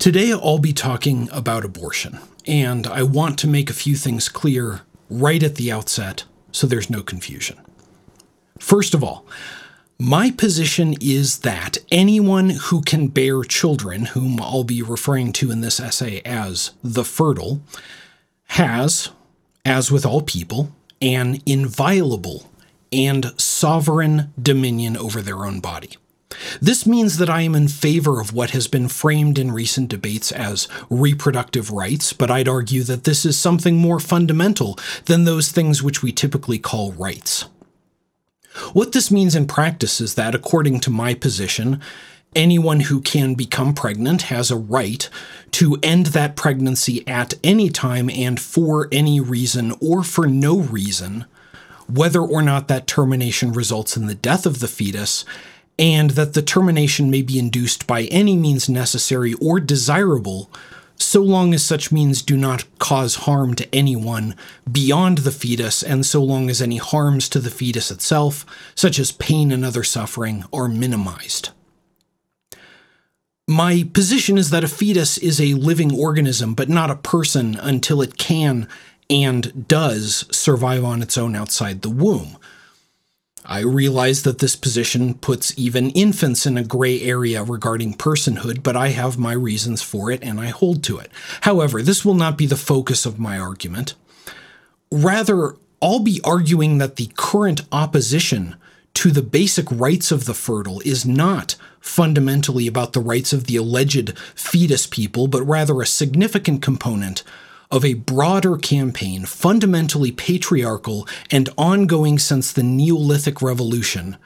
Today, I'll be talking about abortion, and I want to make a few things clear right at the outset so there's no confusion. First of all, my position is that anyone who can bear children, whom I'll be referring to in this essay as the fertile, has, as with all people, an inviolable and sovereign dominion over their own body. This means that I am in favor of what has been framed in recent debates as reproductive rights, but I'd argue that this is something more fundamental than those things which we typically call rights. What this means in practice is that, according to my position, anyone who can become pregnant has a right to end that pregnancy at any time and for any reason or for no reason, whether or not that termination results in the death of the fetus and that the termination may be induced by any means necessary or desirable, so long as such means do not cause harm to anyone beyond the fetus, and so long as any harms to the fetus itself, such as pain and other suffering, are minimized. My position is that a fetus is a living organism, but not a person until it can and does survive on its own outside the womb. I realize that this position puts even infants in a gray area regarding personhood, but I have my reasons for it and I hold to it. However, this will not be the focus of my argument. Rather, I'll be arguing that the current opposition to the basic rights of the fertile is not fundamentally about the rights of the alleged fetus people, but rather a significant component of a broader campaign, fundamentally patriarchal and ongoing since the Neolithic Revolution,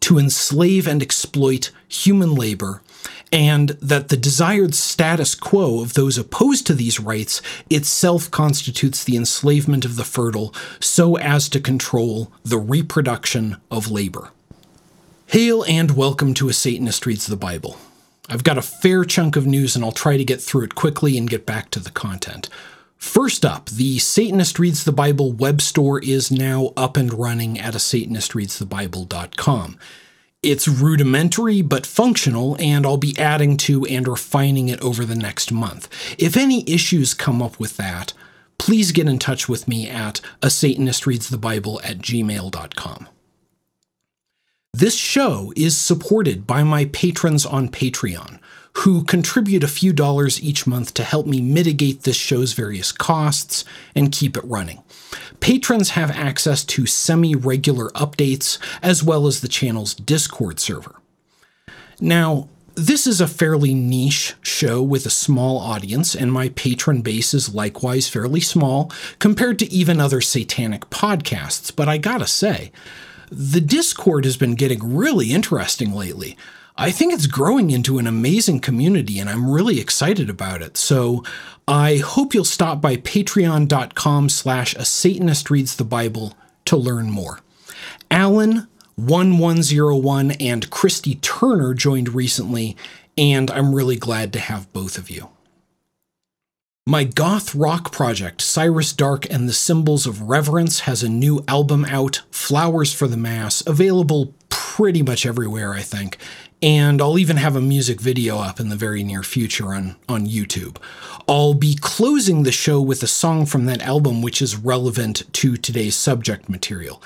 to enslave and exploit human labor, and that the desired status quo of those opposed to these rights itself constitutes the enslavement of the fertile so as to control the reproduction of labor. Hail and welcome to A Satanist Reads the Bible. I've got a fair chunk of news and I'll try to get through it quickly and get back to the content. First up, the Satanist Reads the Bible web store is now up and running at a satanistreadsthebible.com. It's rudimentary but functional, and I'll be adding to and refining it over the next month. If any issues come up with that, please get in touch with me at a Satanist reads the Bible at gmail.com. This show is supported by my patrons on Patreon, who contribute a few dollars each month to help me mitigate this show's various costs and keep it running. Patrons have access to semi regular updates as well as the channel's Discord server. Now, this is a fairly niche show with a small audience, and my patron base is likewise fairly small compared to even other satanic podcasts. But I gotta say, the Discord has been getting really interesting lately. I think it's growing into an amazing community, and I'm really excited about it. So I hope you'll stop by patreon.com slash a Satanist reads the Bible to learn more. Alan 1101 and Christy Turner joined recently, and I'm really glad to have both of you. My goth rock project, Cyrus Dark and the Symbols of Reverence, has a new album out, Flowers for the Mass, available pretty much everywhere, I think. And I'll even have a music video up in the very near future on, on YouTube. I'll be closing the show with a song from that album which is relevant to today's subject material.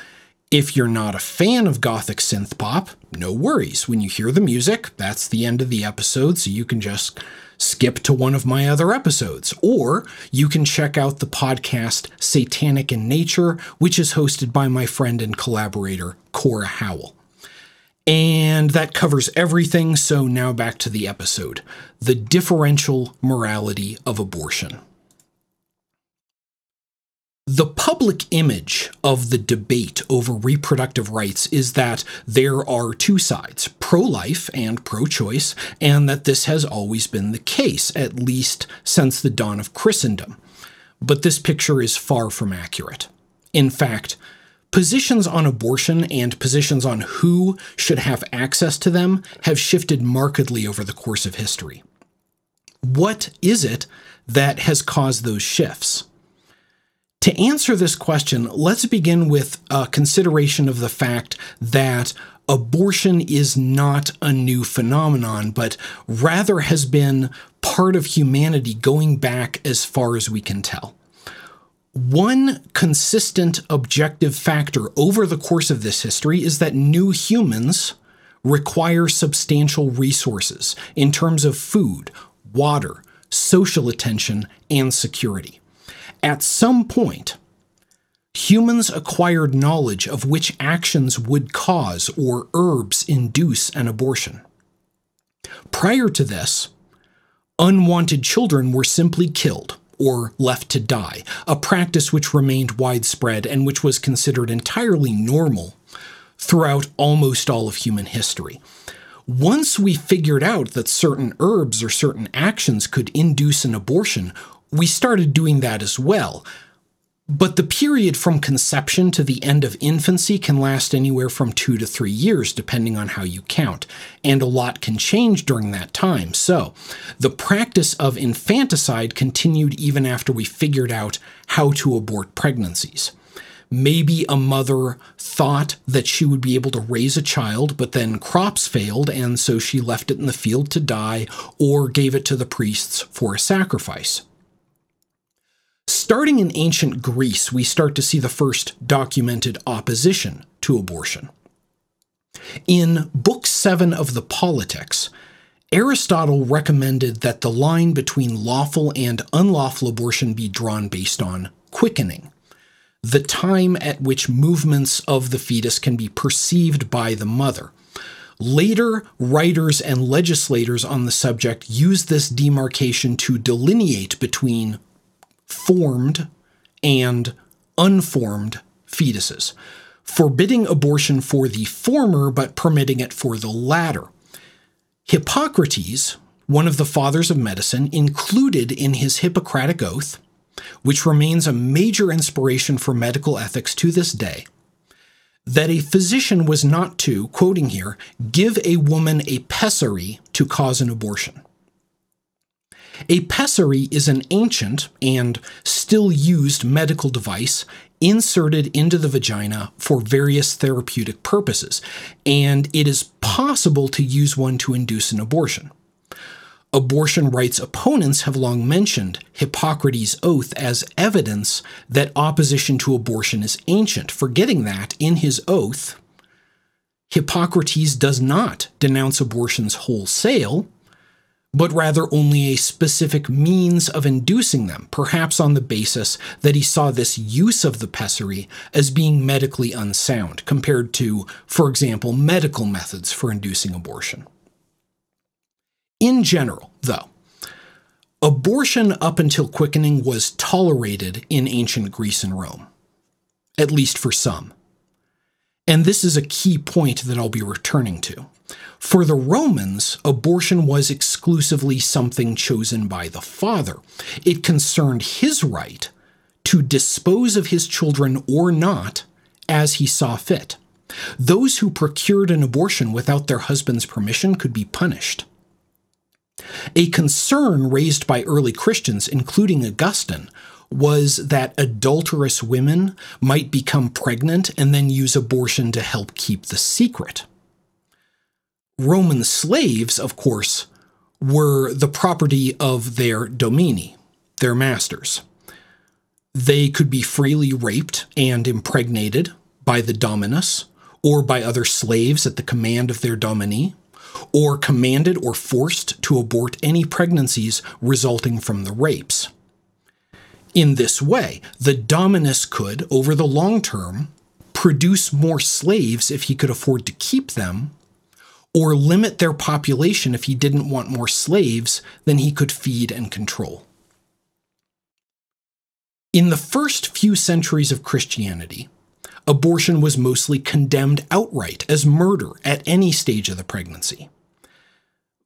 If you're not a fan of gothic synth pop, no worries. When you hear the music, that's the end of the episode, so you can just skip to one of my other episodes. Or you can check out the podcast Satanic in Nature, which is hosted by my friend and collaborator, Cora Howell. And that covers everything, so now back to the episode the differential morality of abortion. The public image of the debate over reproductive rights is that there are two sides, pro life and pro choice, and that this has always been the case, at least since the dawn of Christendom. But this picture is far from accurate. In fact, positions on abortion and positions on who should have access to them have shifted markedly over the course of history. What is it that has caused those shifts? To answer this question, let's begin with a consideration of the fact that abortion is not a new phenomenon, but rather has been part of humanity going back as far as we can tell. One consistent objective factor over the course of this history is that new humans require substantial resources in terms of food, water, social attention, and security. At some point, humans acquired knowledge of which actions would cause or herbs induce an abortion. Prior to this, unwanted children were simply killed or left to die, a practice which remained widespread and which was considered entirely normal throughout almost all of human history. Once we figured out that certain herbs or certain actions could induce an abortion, we started doing that as well. But the period from conception to the end of infancy can last anywhere from two to three years, depending on how you count, and a lot can change during that time. So, the practice of infanticide continued even after we figured out how to abort pregnancies. Maybe a mother thought that she would be able to raise a child, but then crops failed, and so she left it in the field to die or gave it to the priests for a sacrifice. Starting in ancient Greece, we start to see the first documented opposition to abortion. In Book 7 of the Politics, Aristotle recommended that the line between lawful and unlawful abortion be drawn based on quickening, the time at which movements of the fetus can be perceived by the mother. Later writers and legislators on the subject used this demarcation to delineate between formed and unformed fetuses, forbidding abortion for the former but permitting it for the latter. Hippocrates, one of the fathers of medicine, included in his Hippocratic Oath, which remains a major inspiration for medical ethics to this day, that a physician was not to, quoting here, give a woman a pessary to cause an abortion. A pessary is an ancient and still used medical device inserted into the vagina for various therapeutic purposes, and it is possible to use one to induce an abortion. Abortion rights opponents have long mentioned Hippocrates' oath as evidence that opposition to abortion is ancient, forgetting that, in his oath, Hippocrates does not denounce abortions wholesale, but rather only a specific means of inducing them, perhaps on the basis that he saw this use of the pessary as being medically unsound, compared to, for example, medical methods for inducing abortion. In general, though, abortion up until quickening was tolerated in ancient Greece and Rome, at least for some. And this is a key point that I'll be returning to. For the Romans, abortion was exclusively something chosen by the father. It concerned his right to dispose of his children or not as he saw fit. Those who procured an abortion without their husband's permission could be punished. A concern raised by early Christians, including Augustine, was that adulterous women might become pregnant and then use abortion to help keep the secret. Roman slaves, of course, were the property of their domini, their masters. They could be freely raped and impregnated by the dominus or by other slaves at the command of their domini, or commanded or forced to abort any pregnancies resulting from the rapes. In this way, the dominus could, over the long term, produce more slaves if he could afford to keep them or limit their population if he didn't want more slaves than he could feed and control. In the first few centuries of Christianity, abortion was mostly condemned outright as murder at any stage of the pregnancy.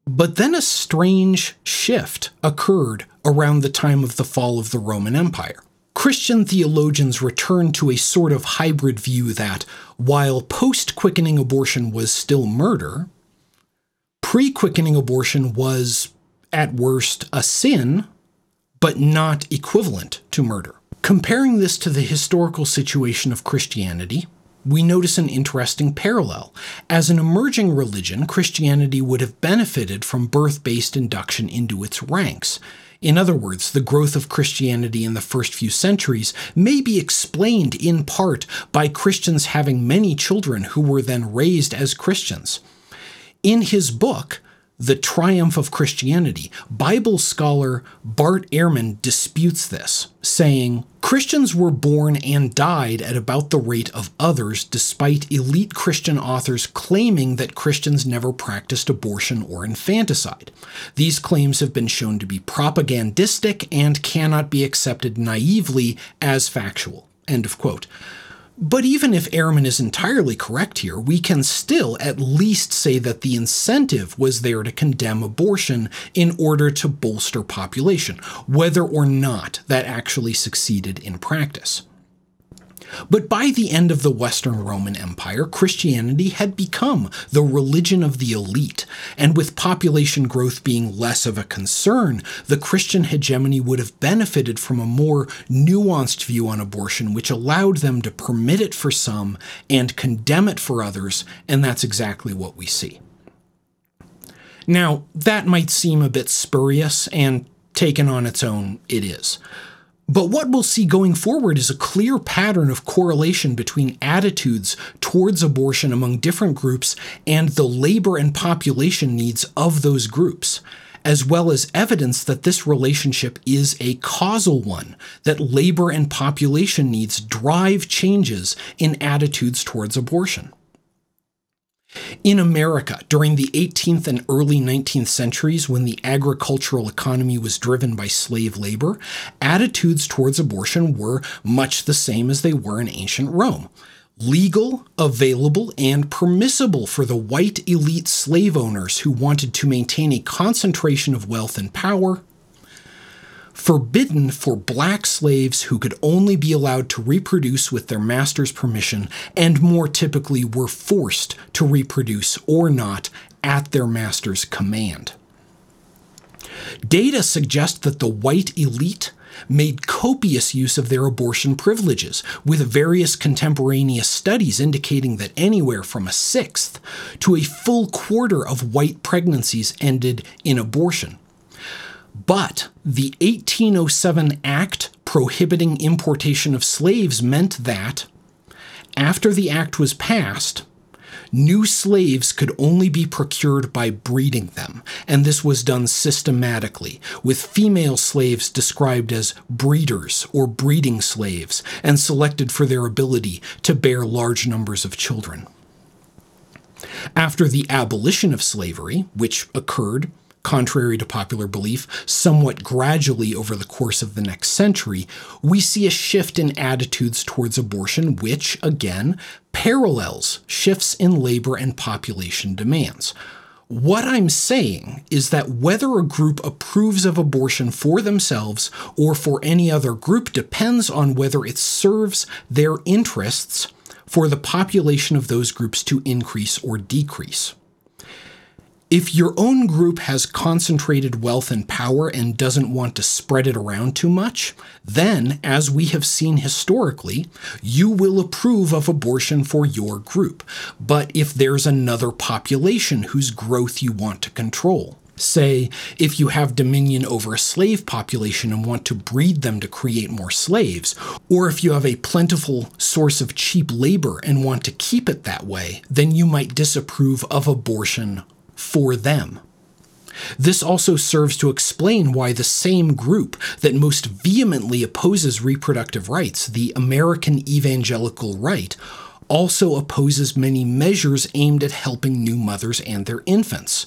But then a strange shift occurred around the time of the fall of the Roman Empire. Christian theologians returned to a sort of hybrid view that, while post quickening abortion was still murder, Pre quickening abortion was, at worst, a sin, but not equivalent to murder. Comparing this to the historical situation of Christianity, we notice an interesting parallel. As an emerging religion, Christianity would have benefited from birth based induction into its ranks. In other words, the growth of Christianity in the first few centuries may be explained in part by Christians having many children who were then raised as Christians. In his book, the Triumph of Christianity, Bible scholar Bart Ehrman disputes this, saying Christians were born and died at about the rate of others, despite elite Christian authors claiming that Christians never practiced abortion or infanticide. These claims have been shown to be propagandistic and cannot be accepted naively as factual. End of quote. But even if Ehrman is entirely correct here, we can still at least say that the incentive was there to condemn abortion in order to bolster population, whether or not that actually succeeded in practice. But by the end of the Western Roman Empire, Christianity had become the religion of the elite, and with population growth being less of a concern, the Christian hegemony would have benefited from a more nuanced view on abortion, which allowed them to permit it for some and condemn it for others, and that's exactly what we see. Now, that might seem a bit spurious, and taken on its own, it is. But what we'll see going forward is a clear pattern of correlation between attitudes towards abortion among different groups and the labor and population needs of those groups, as well as evidence that this relationship is a causal one, that labor and population needs drive changes in attitudes towards abortion. In America, during the 18th and early 19th centuries, when the agricultural economy was driven by slave labor, attitudes towards abortion were much the same as they were in ancient Rome. Legal, available, and permissible for the white elite slave owners who wanted to maintain a concentration of wealth and power forbidden for black slaves who could only be allowed to reproduce with their master's permission, and more typically were forced to reproduce or not at their master's command. Data suggest that the white elite made copious use of their abortion privileges, with various contemporaneous studies indicating that anywhere from a sixth to a full quarter of white pregnancies ended in abortion. But the 1807 Act prohibiting importation of slaves meant that, after the act was passed, new slaves could only be procured by breeding them, and this was done systematically, with female slaves described as breeders or breeding slaves, and selected for their ability to bear large numbers of children. After the abolition of slavery, which occurred contrary to popular belief, somewhat gradually over the course of the next century, we see a shift in attitudes towards abortion, which, again, parallels shifts in labor and population demands. What I'm saying is that whether a group approves of abortion for themselves or for any other group depends on whether it serves their interests for the population of those groups to increase or decrease. If your own group has concentrated wealth and power and doesn't want to spread it around too much, then, as we have seen historically, you will approve of abortion for your group. But if there's another population whose growth you want to control, Say, if you have dominion over a slave population and want to breed them to create more slaves, or if you have a plentiful source of cheap labor and want to keep it that way, then you might disapprove of abortion for them. This also serves to explain why the same group that most vehemently opposes reproductive rights, the American evangelical right, also opposes many measures aimed at helping new mothers and their infants.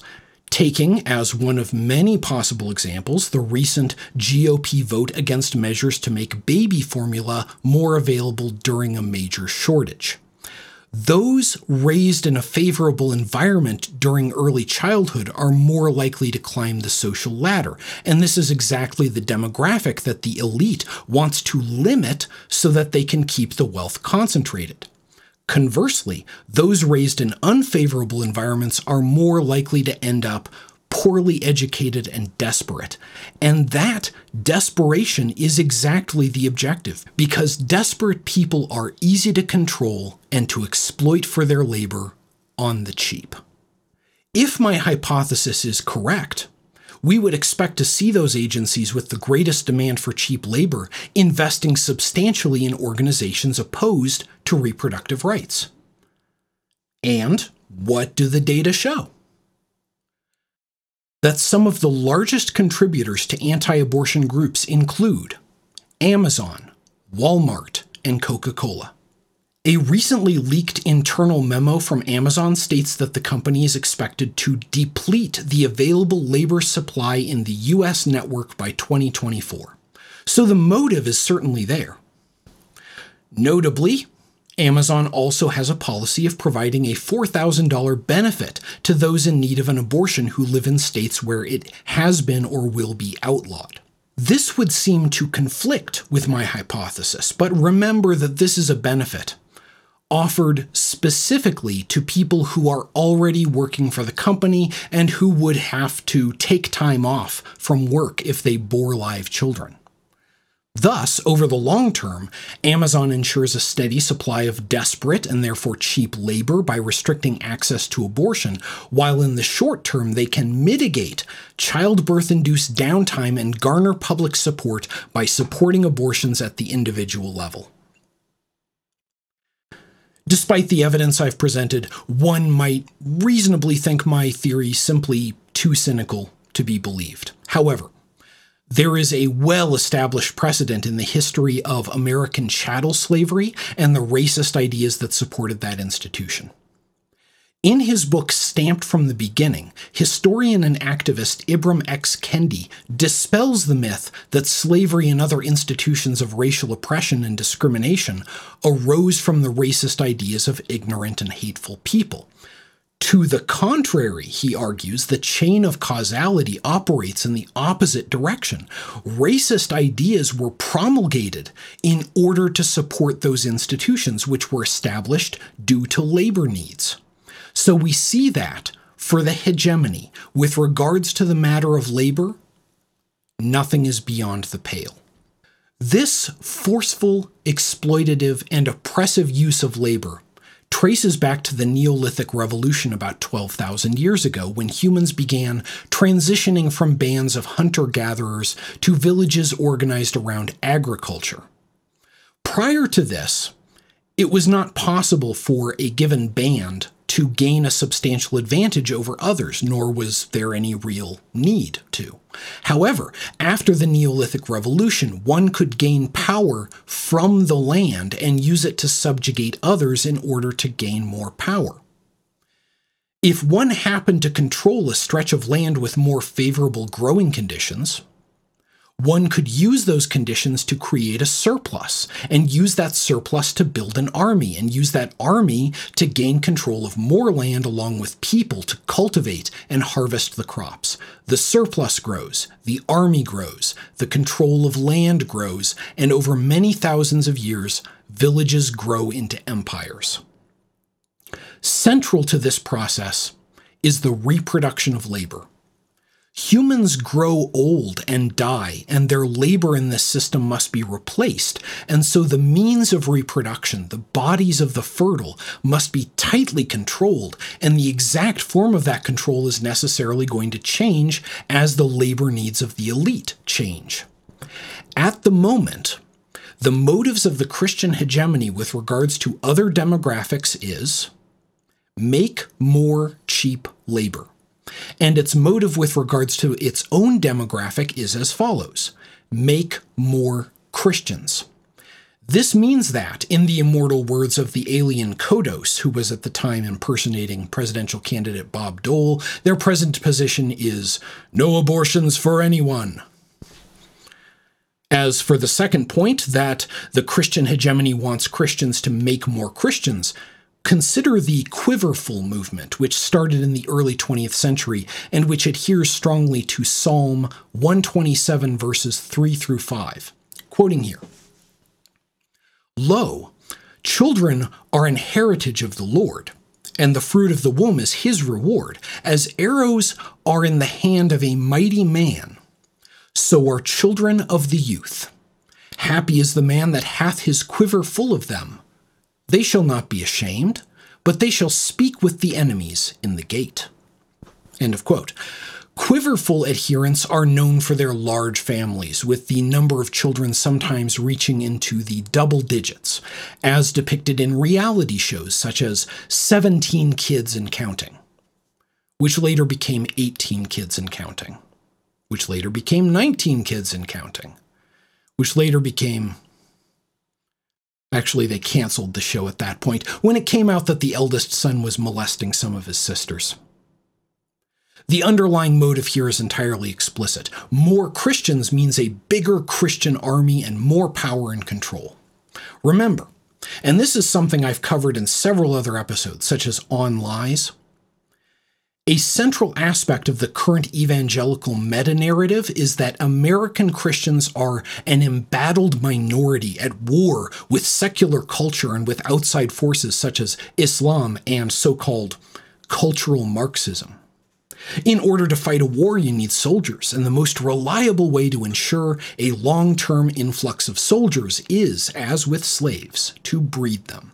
Taking as one of many possible examples the recent GOP vote against measures to make baby formula more available during a major shortage those raised in a favorable environment during early childhood are more likely to climb the social ladder. And this is exactly the demographic that the elite wants to limit so that they can keep the wealth concentrated. Conversely, those raised in unfavorable environments are more likely to end up poorly educated, and desperate. And that desperation is exactly the objective, because desperate people are easy to control and to exploit for their labor on the cheap. If my hypothesis is correct, we would expect to see those agencies with the greatest demand for cheap labor investing substantially in organizations opposed to reproductive rights. And what do the data show? That some of the largest contributors to anti abortion groups include Amazon, Walmart, and Coca Cola. A recently leaked internal memo from Amazon states that the company is expected to deplete the available labor supply in the US network by 2024. So the motive is certainly there. Notably, Amazon also has a policy of providing a $4,000 benefit to those in need of an abortion who live in states where it has been or will be outlawed. This would seem to conflict with my hypothesis, but remember that this is a benefit offered specifically to people who are already working for the company and who would have to take time off from work if they bore live children. Thus, over the long term, Amazon ensures a steady supply of desperate and therefore cheap labor by restricting access to abortion, while in the short term, they can mitigate childbirth induced downtime and garner public support by supporting abortions at the individual level. Despite the evidence I've presented, one might reasonably think my theory simply too cynical to be believed. However, there is a well established precedent in the history of American chattel slavery and the racist ideas that supported that institution. In his book Stamped from the Beginning, historian and activist Ibram X. Kendi dispels the myth that slavery and other institutions of racial oppression and discrimination arose from the racist ideas of ignorant and hateful people. To the contrary, he argues, the chain of causality operates in the opposite direction. Racist ideas were promulgated in order to support those institutions which were established due to labor needs. So we see that for the hegemony with regards to the matter of labor, nothing is beyond the pale. This forceful, exploitative, and oppressive use of labor traces back to the Neolithic Revolution about 12,000 years ago when humans began transitioning from bands of hunter gatherers to villages organized around agriculture. Prior to this, it was not possible for a given band to gain a substantial advantage over others, nor was there any real need to. However, after the Neolithic Revolution, one could gain power from the land and use it to subjugate others in order to gain more power. If one happened to control a stretch of land with more favorable growing conditions, one could use those conditions to create a surplus and use that surplus to build an army and use that army to gain control of more land along with people to cultivate and harvest the crops. The surplus grows, the army grows, the control of land grows, and over many thousands of years, villages grow into empires. Central to this process is the reproduction of labor. Humans grow old and die, and their labor in this system must be replaced. And so the means of reproduction, the bodies of the fertile, must be tightly controlled, and the exact form of that control is necessarily going to change as the labor needs of the elite change. At the moment, the motives of the Christian hegemony with regards to other demographics is make more cheap labor. And its motive with regards to its own demographic is as follows make more Christians. This means that, in the immortal words of the alien Kodos, who was at the time impersonating presidential candidate Bob Dole, their present position is no abortions for anyone. As for the second point, that the Christian hegemony wants Christians to make more Christians, Consider the Quiverful movement, which started in the early 20th century and which adheres strongly to Psalm 127, verses 3 through 5. Quoting here Lo, children are an heritage of the Lord, and the fruit of the womb is his reward. As arrows are in the hand of a mighty man, so are children of the youth. Happy is the man that hath his quiver full of them. They shall not be ashamed, but they shall speak with the enemies in the gate. End of quote. Quiverful adherents are known for their large families, with the number of children sometimes reaching into the double digits, as depicted in reality shows such as 17 Kids and Counting, which later became 18 Kids and Counting, which later became 19 Kids and Counting, which later became. Actually, they canceled the show at that point when it came out that the eldest son was molesting some of his sisters. The underlying motive here is entirely explicit. More Christians means a bigger Christian army and more power and control. Remember, and this is something I've covered in several other episodes, such as On Lies. A central aspect of the current evangelical meta narrative is that American Christians are an embattled minority at war with secular culture and with outside forces such as Islam and so called cultural Marxism. In order to fight a war, you need soldiers, and the most reliable way to ensure a long term influx of soldiers is, as with slaves, to breed them.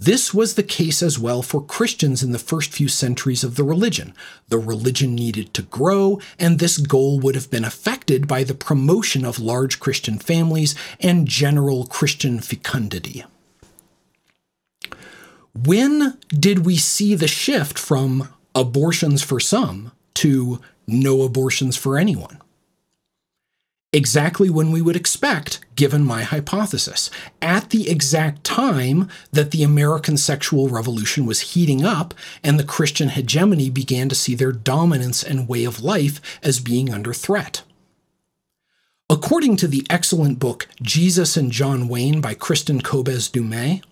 This was the case as well for Christians in the first few centuries of the religion. The religion needed to grow, and this goal would have been affected by the promotion of large Christian families and general Christian fecundity. When did we see the shift from abortions for some to no abortions for anyone. Exactly when we would expect, given my hypothesis. At the exact time that the American sexual revolution was heating up and the Christian hegemony began to see their dominance and way of life as being under threat. According to the excellent book Jesus and John Wayne by Kristen Kobes Du Mez,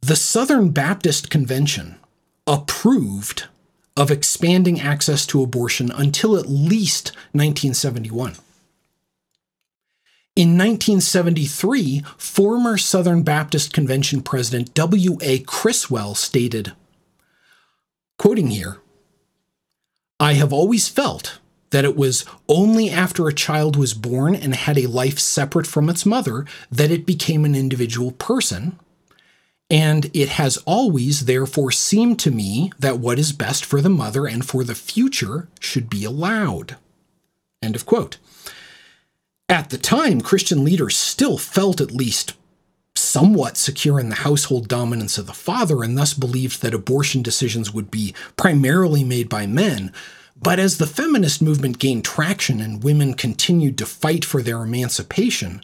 the Southern Baptist Convention approved of expanding access to abortion until at least 1971. In 1973, former Southern Baptist Convention President W.A. Criswell stated, quoting here, I have always felt that it was only after a child was born and had a life separate from its mother that it became an individual person, and it has always, therefore, seemed to me that what is best for the mother and for the future should be allowed. End of quote. At the time, Christian leaders still felt at least somewhat secure in the household dominance of the father and thus believed that abortion decisions would be primarily made by men. But as the feminist movement gained traction and women continued to fight for their emancipation,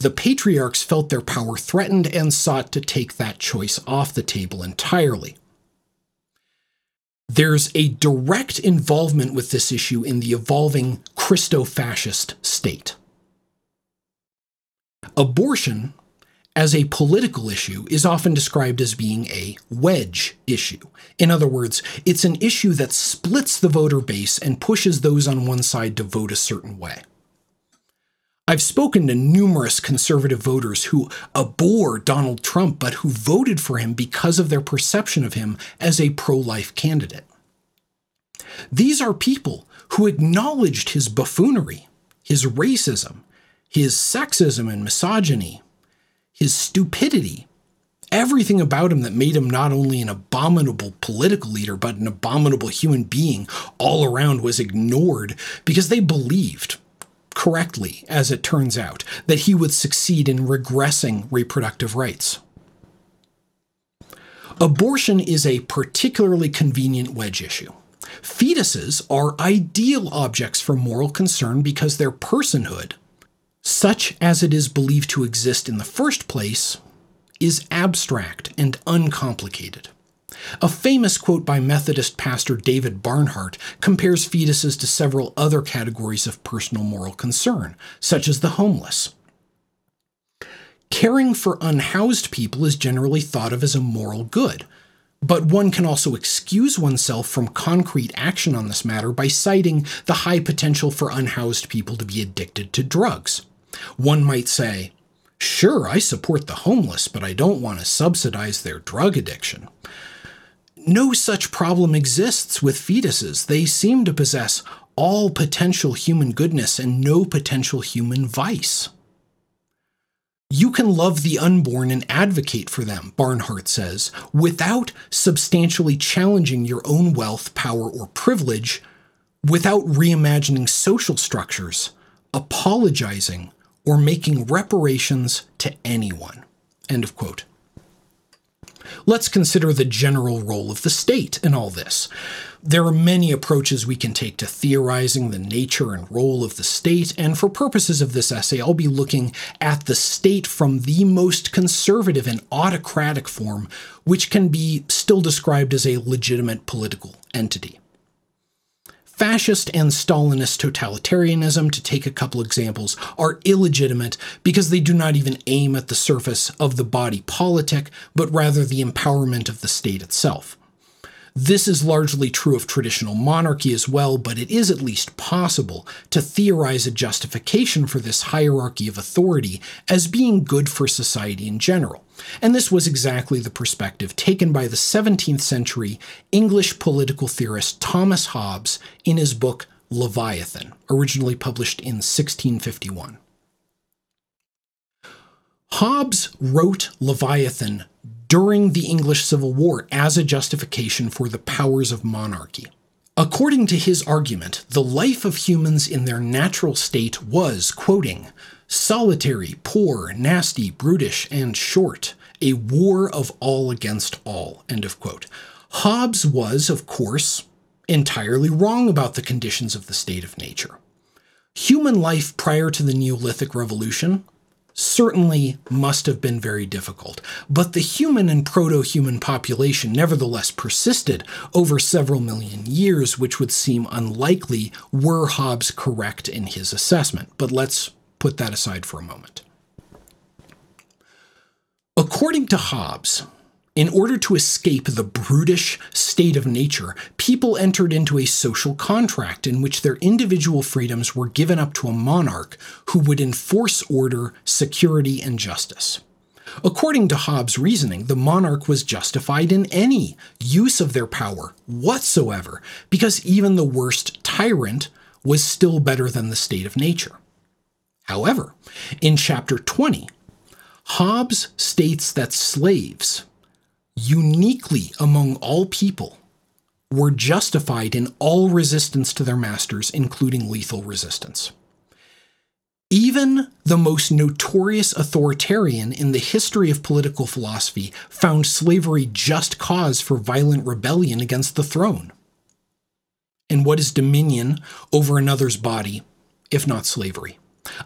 the patriarchs felt their power threatened and sought to take that choice off the table entirely. There's a direct involvement with this issue in the evolving Christo fascist state. Abortion, as a political issue, is often described as being a wedge issue. In other words, it's an issue that splits the voter base and pushes those on one side to vote a certain way. I've spoken to numerous conservative voters who abhor Donald Trump but who voted for him because of their perception of him as a pro life candidate. These are people who acknowledged his buffoonery, his racism, his sexism and misogyny, his stupidity, everything about him that made him not only an abominable political leader, but an abominable human being all around was ignored because they believed correctly, as it turns out, that he would succeed in regressing reproductive rights. Abortion is a particularly convenient wedge issue. Fetuses are ideal objects for moral concern because their personhood, such as it is believed to exist in the first place, is abstract and uncomplicated. A famous quote by Methodist pastor David Barnhart compares fetuses to several other categories of personal moral concern, such as the homeless. Caring for unhoused people is generally thought of as a moral good, but one can also excuse oneself from concrete action on this matter by citing the high potential for unhoused people to be addicted to drugs. One might say, Sure, I support the homeless, but I don't want to subsidize their drug addiction. no such problem exists with fetuses. They seem to possess all potential human goodness and no potential human vice. You can love the unborn and advocate for them, Barnhart says, without substantially challenging your own wealth, power, or privilege, without reimagining social structures, apologizing, or making reparations to anyone. End of quote. Let's consider the general role of the state in all this. There are many approaches we can take to theorizing the nature and role of the state, and for purposes of this essay, I'll be looking at the state from the most conservative and autocratic form, which can be still described as a legitimate political entity. Fascist and Stalinist totalitarianism, to take a couple examples, are illegitimate because they do not even aim at the surface of the body politic, but rather the empowerment of the state itself. This is largely true of traditional monarchy as well, but it is at least possible to theorize a justification for this hierarchy of authority as being good for society in general. And this was exactly the perspective taken by the 17th century English political theorist Thomas Hobbes in his book Leviathan, originally published in 1651. Hobbes wrote Leviathan during the English Civil War as a justification for the powers of monarchy. According to his argument, the life of humans in their natural state was, quoting, solitary, poor, nasty, brutish, and short, a war of all against all, end of quote. Hobbes was, of course, entirely wrong about the conditions of the state of nature. Human life prior to the Neolithic Revolution certainly must have been very difficult. But the human and proto human population nevertheless persisted over several million years, which would seem unlikely were Hobbes correct in his assessment. But let's put that aside for a moment. According to Hobbes, in order to escape the brutish state of nature, people entered into a social contract in which their individual freedoms were given up to a monarch who would enforce order, security, and justice. According to Hobbes' reasoning, the monarch was justified in any use of their power whatsoever, because even the worst tyrant was still better than the state of nature. However, in chapter 20, Hobbes states that slaves, uniquely among all people, were justified in all resistance to their masters, including lethal resistance. Even the most notorious authoritarian in the history of political philosophy found slavery just cause for violent rebellion against the throne. And what is dominion over another's body, if not slavery?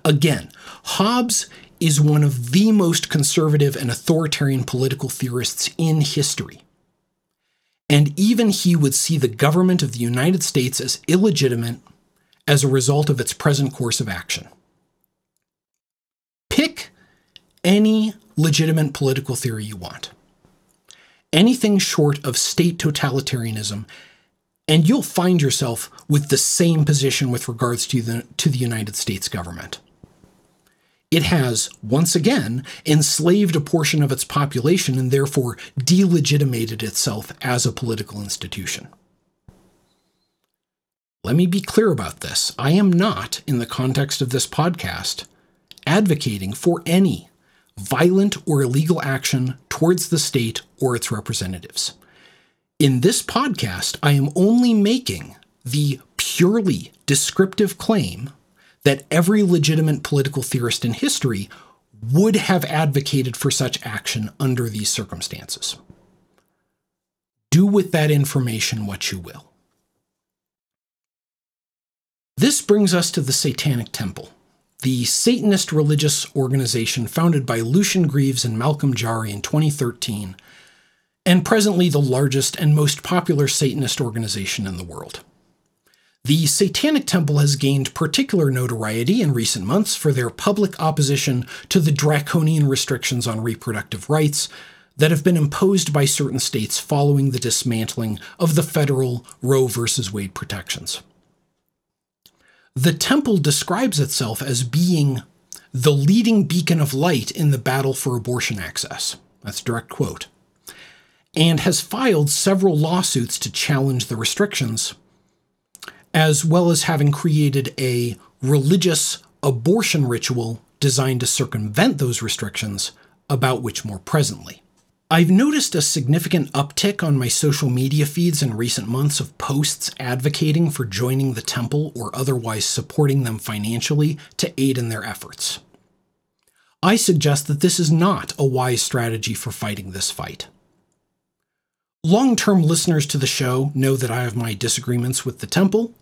Again, Hobbes is one of the most conservative and authoritarian political theorists in history. And even he would see the government of the United States as illegitimate as a result of its present course of action. Pick any legitimate political theory you want. Anything short of state totalitarianism, and you'll find yourself with the same position with regards to the, to the United States government it has, once again, enslaved a portion of its population and therefore delegitimated itself as a political institution. Let me be clear about this. I am not, in the context of this podcast, advocating for any violent or illegal action towards the state or its representatives. In this podcast, I am only making the purely descriptive claim that every legitimate political theorist in history would have advocated for such action under these circumstances. Do with that information what you will. This brings us to the Satanic Temple, the Satanist religious organization founded by Lucien Greaves and Malcolm Jarry in 2013, and presently the largest and most popular Satanist organization in the world. The Satanic Temple has gained particular notoriety in recent months for their public opposition to the draconian restrictions on reproductive rights that have been imposed by certain states following the dismantling of the federal Roe v. Wade protections. The temple describes itself as being the leading beacon of light in the battle for abortion access. That's direct quote. And has filed several lawsuits to challenge the restrictions, as well as having created a religious abortion ritual designed to circumvent those restrictions, about which more presently. I've noticed a significant uptick on my social media feeds in recent months of posts advocating for joining the temple or otherwise supporting them financially to aid in their efforts. I suggest that this is not a wise strategy for fighting this fight. Long term listeners to the show know that I have my disagreements with the temple,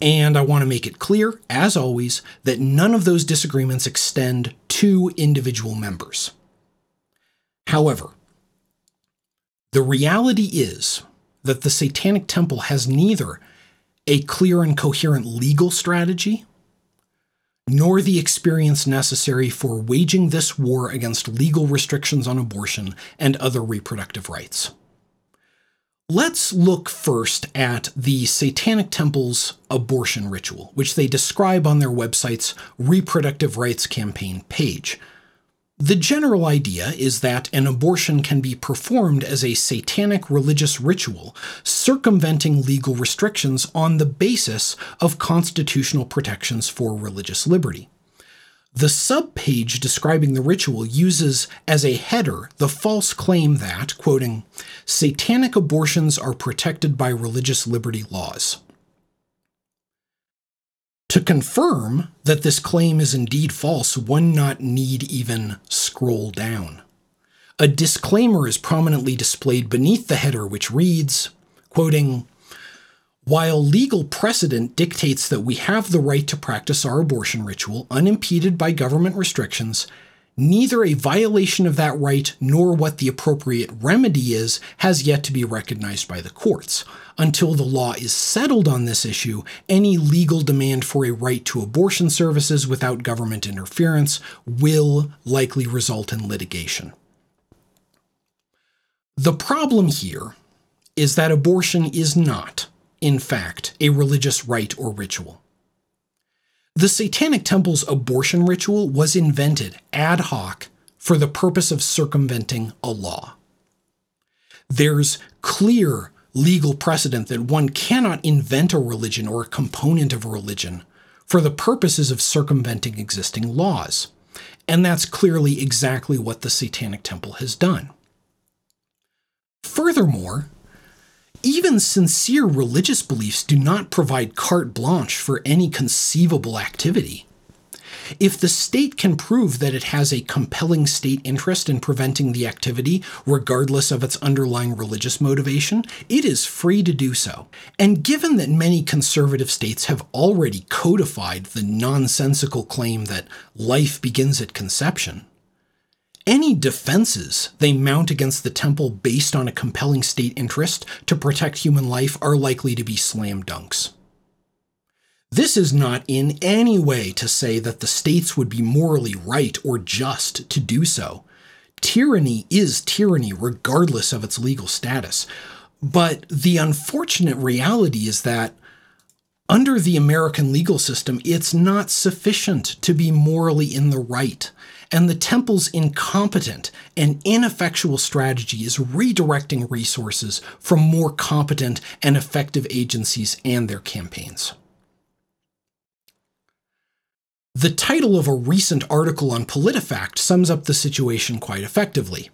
and I want to make it clear, as always, that none of those disagreements extend to individual members. However, the reality is that the Satanic Temple has neither a clear and coherent legal strategy nor the experience necessary for waging this war against legal restrictions on abortion and other reproductive rights. Let's look first at the Satanic Temple's abortion ritual, which they describe on their website's Reproductive Rights Campaign page. The general idea is that an abortion can be performed as a satanic religious ritual, circumventing legal restrictions on the basis of constitutional protections for religious liberty. The subpage describing the ritual uses as a header the false claim that, quoting, satanic abortions are protected by religious liberty laws. To confirm that this claim is indeed false, one not need even scroll down. A disclaimer is prominently displayed beneath the header, which reads, quoting, while legal precedent dictates that we have the right to practice our abortion ritual unimpeded by government restrictions, neither a violation of that right nor what the appropriate remedy is has yet to be recognized by the courts. Until the law is settled on this issue, any legal demand for a right to abortion services without government interference will likely result in litigation. The problem here is that abortion is not, in fact, a religious rite or ritual. The Satanic Temple's abortion ritual was invented ad hoc for the purpose of circumventing a law. There's clear legal precedent that one cannot invent a religion or a component of a religion for the purposes of circumventing existing laws. And that's clearly exactly what the Satanic Temple has done. Furthermore, even sincere religious beliefs do not provide carte blanche for any conceivable activity. If the state can prove that it has a compelling state interest in preventing the activity, regardless of its underlying religious motivation, it is free to do so. And given that many conservative states have already codified the nonsensical claim that life begins at conception, any defenses they mount against the temple based on a compelling state interest to protect human life are likely to be slam dunks. This is not in any way to say that the states would be morally right or just to do so. Tyranny is tyranny regardless of its legal status. But the unfortunate reality is that under the American legal system, it's not sufficient to be morally in the right and the temple's incompetent and ineffectual strategy is redirecting resources from more competent and effective agencies and their campaigns. The title of a recent article on PolitiFact sums up the situation quite effectively.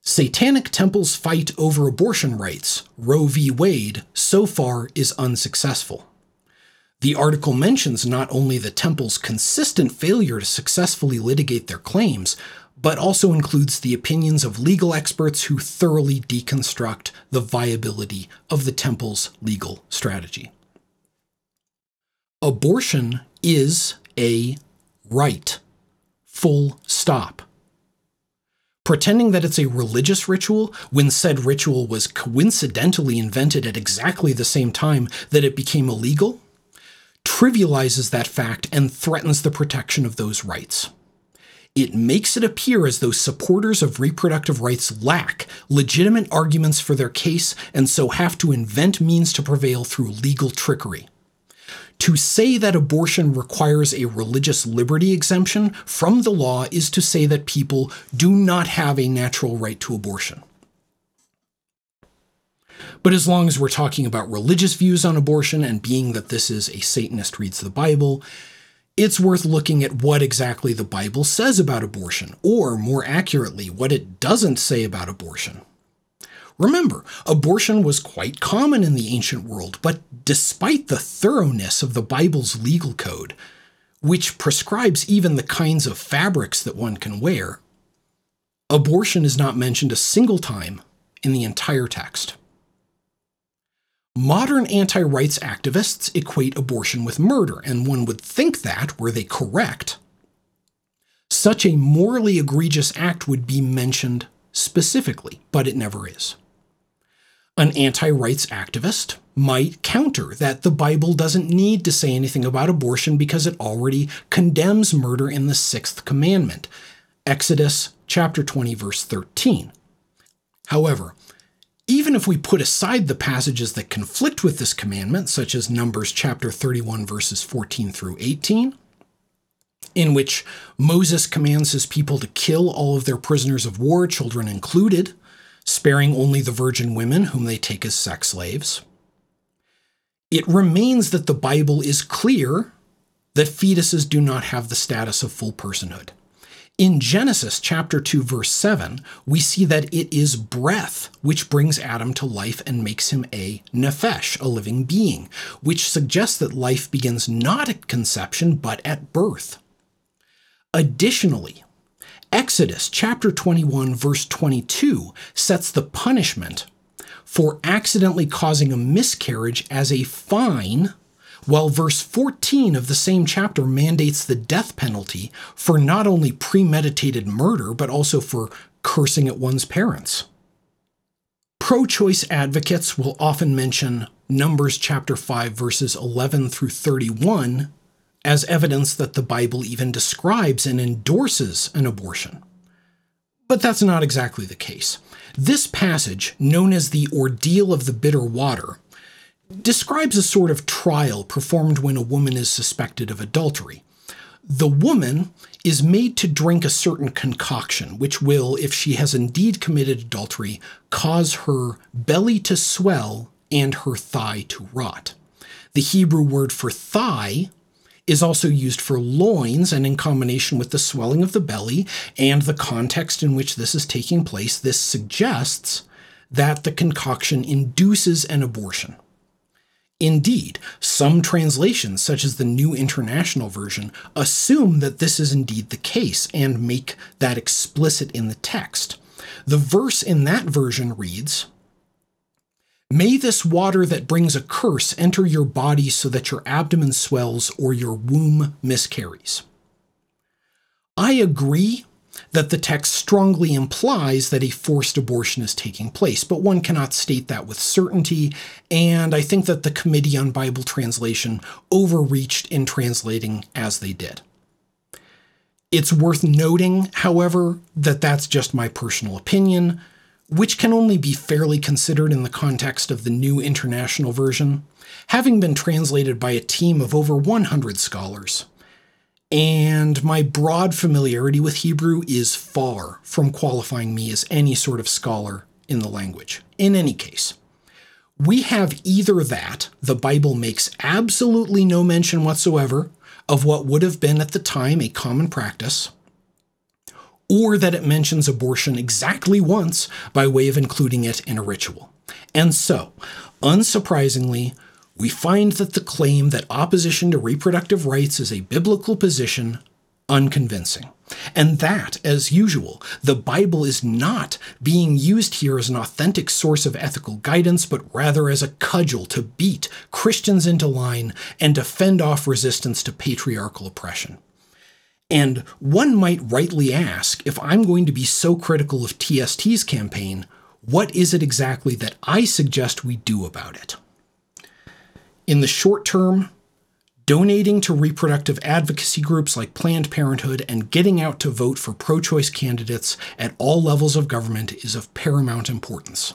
Satanic Temple's fight over abortion rights, Roe v. Wade, so far is unsuccessful. The article mentions not only the temple's consistent failure to successfully litigate their claims, but also includes the opinions of legal experts who thoroughly deconstruct the viability of the temple's legal strategy. Abortion is a right. Full stop. Pretending that it's a religious ritual when said ritual was coincidentally invented at exactly the same time that it became illegal trivializes that fact and threatens the protection of those rights. It makes it appear as though supporters of reproductive rights lack legitimate arguments for their case and so have to invent means to prevail through legal trickery. To say that abortion requires a religious liberty exemption from the law is to say that people do not have a natural right to abortion. But as long as we're talking about religious views on abortion and being that this is a Satanist reads the Bible, it's worth looking at what exactly the Bible says about abortion, or more accurately, what it doesn't say about abortion. Remember, abortion was quite common in the ancient world, but despite the thoroughness of the Bible's legal code, which prescribes even the kinds of fabrics that one can wear, abortion is not mentioned a single time in the entire text. Modern anti rights activists equate abortion with murder, and one would think that, were they correct, such a morally egregious act would be mentioned specifically, but it never is. An anti rights activist might counter that the Bible doesn't need to say anything about abortion because it already condemns murder in the sixth commandment, Exodus chapter 20, verse 13. However, even if we put aside the passages that conflict with this commandment, such as Numbers chapter 31, verses 14 through 18, in which Moses commands his people to kill all of their prisoners of war, children included, sparing only the virgin women whom they take as sex slaves. It remains that the Bible is clear that fetuses do not have the status of full personhood. In Genesis chapter 2 verse 7, we see that it is breath which brings Adam to life and makes him a nephesh, a living being, which suggests that life begins not at conception but at birth. Additionally, Exodus chapter 21 verse 22 sets the punishment for accidentally causing a miscarriage as a fine while verse 14 of the same chapter mandates the death penalty for not only premeditated murder, but also for cursing at one's parents. Pro choice advocates will often mention Numbers chapter 5, verses 11 through 31 as evidence that the Bible even describes and endorses an abortion. But that's not exactly the case. This passage, known as the Ordeal of the Bitter Water, describes a sort of trial performed when a woman is suspected of adultery. The woman is made to drink a certain concoction, which will, if she has indeed committed adultery, cause her belly to swell and her thigh to rot. The Hebrew word for thigh is also used for loins, and in combination with the swelling of the belly and the context in which this is taking place, this suggests that the concoction induces an abortion. Indeed, some translations, such as the New International Version, assume that this is indeed the case and make that explicit in the text. The verse in that version reads May this water that brings a curse enter your body so that your abdomen swells or your womb miscarries. I agree that the text strongly implies that a forced abortion is taking place, but one cannot state that with certainty, and I think that the Committee on Bible Translation overreached in translating as they did. It's worth noting, however, that that's just my personal opinion, which can only be fairly considered in the context of the New International Version, having been translated by a team of over 100 scholars and my broad familiarity with Hebrew is far from qualifying me as any sort of scholar in the language. In any case, we have either that, the Bible makes absolutely no mention whatsoever of what would have been at the time a common practice, or that it mentions abortion exactly once by way of including it in a ritual. And so, unsurprisingly, we find that the claim that opposition to reproductive rights is a biblical position unconvincing. And that, as usual, the Bible is not being used here as an authentic source of ethical guidance, but rather as a cudgel to beat Christians into line and to fend off resistance to patriarchal oppression. And one might rightly ask if I'm going to be so critical of TST's campaign, what is it exactly that I suggest we do about it? In the short term, donating to reproductive advocacy groups like Planned Parenthood and getting out to vote for pro choice candidates at all levels of government is of paramount importance.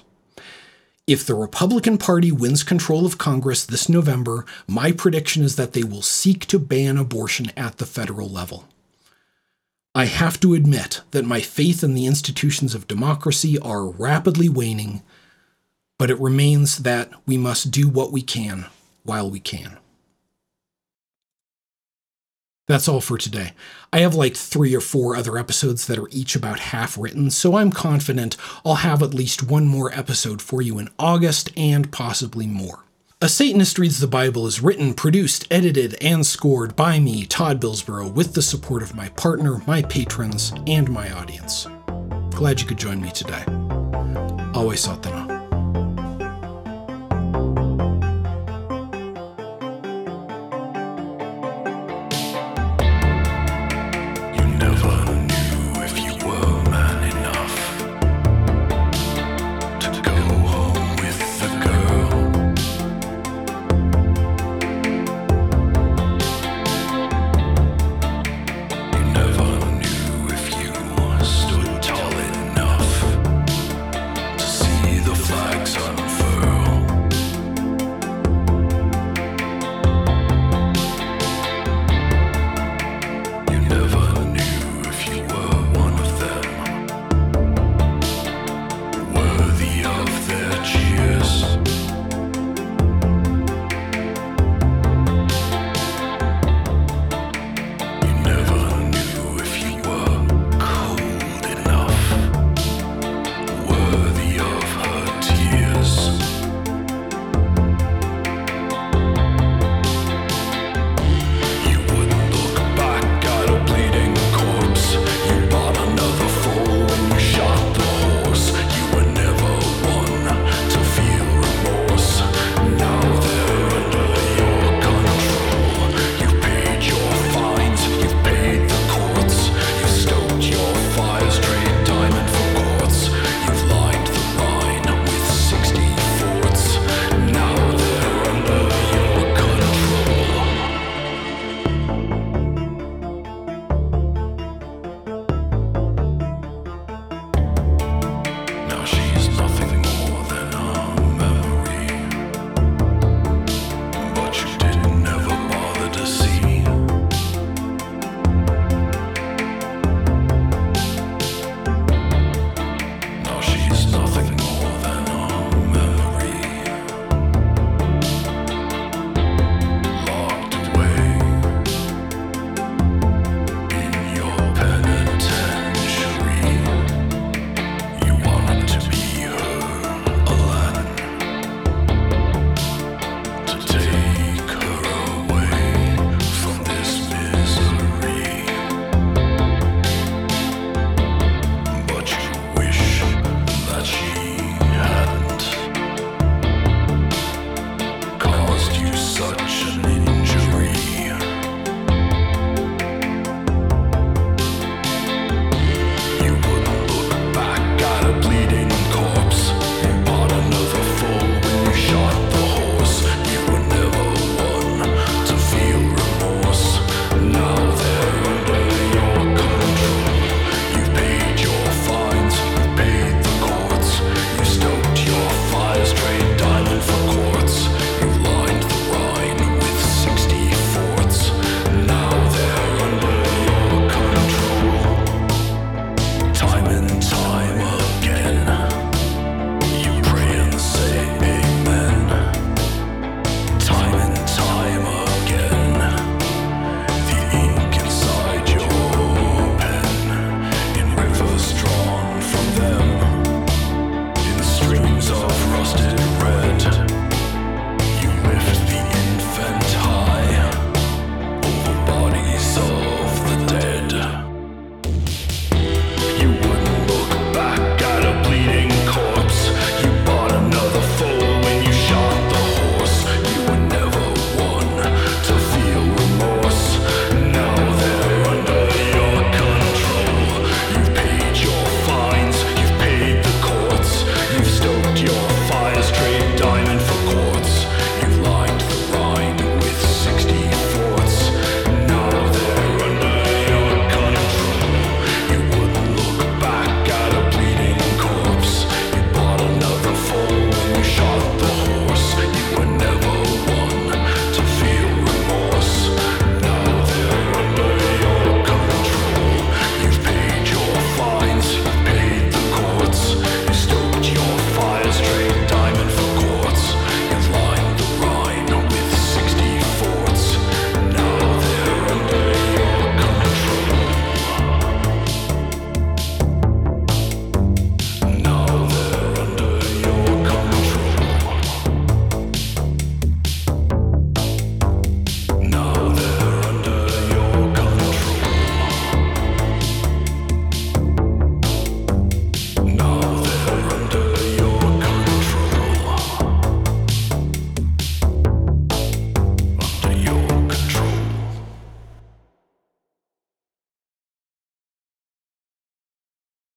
If the Republican Party wins control of Congress this November, my prediction is that they will seek to ban abortion at the federal level. I have to admit that my faith in the institutions of democracy are rapidly waning but it remains that we must do what we can while we can. That's all for today. I have like three or four other episodes that are each about half written, so I'm confident I'll have at least one more episode for you in August and possibly more. A Satanist Reads the Bible is written, produced, edited, and scored by me, Todd Billsborough, with the support of my partner, my patrons, and my audience. Glad you could join me today. Always Satana.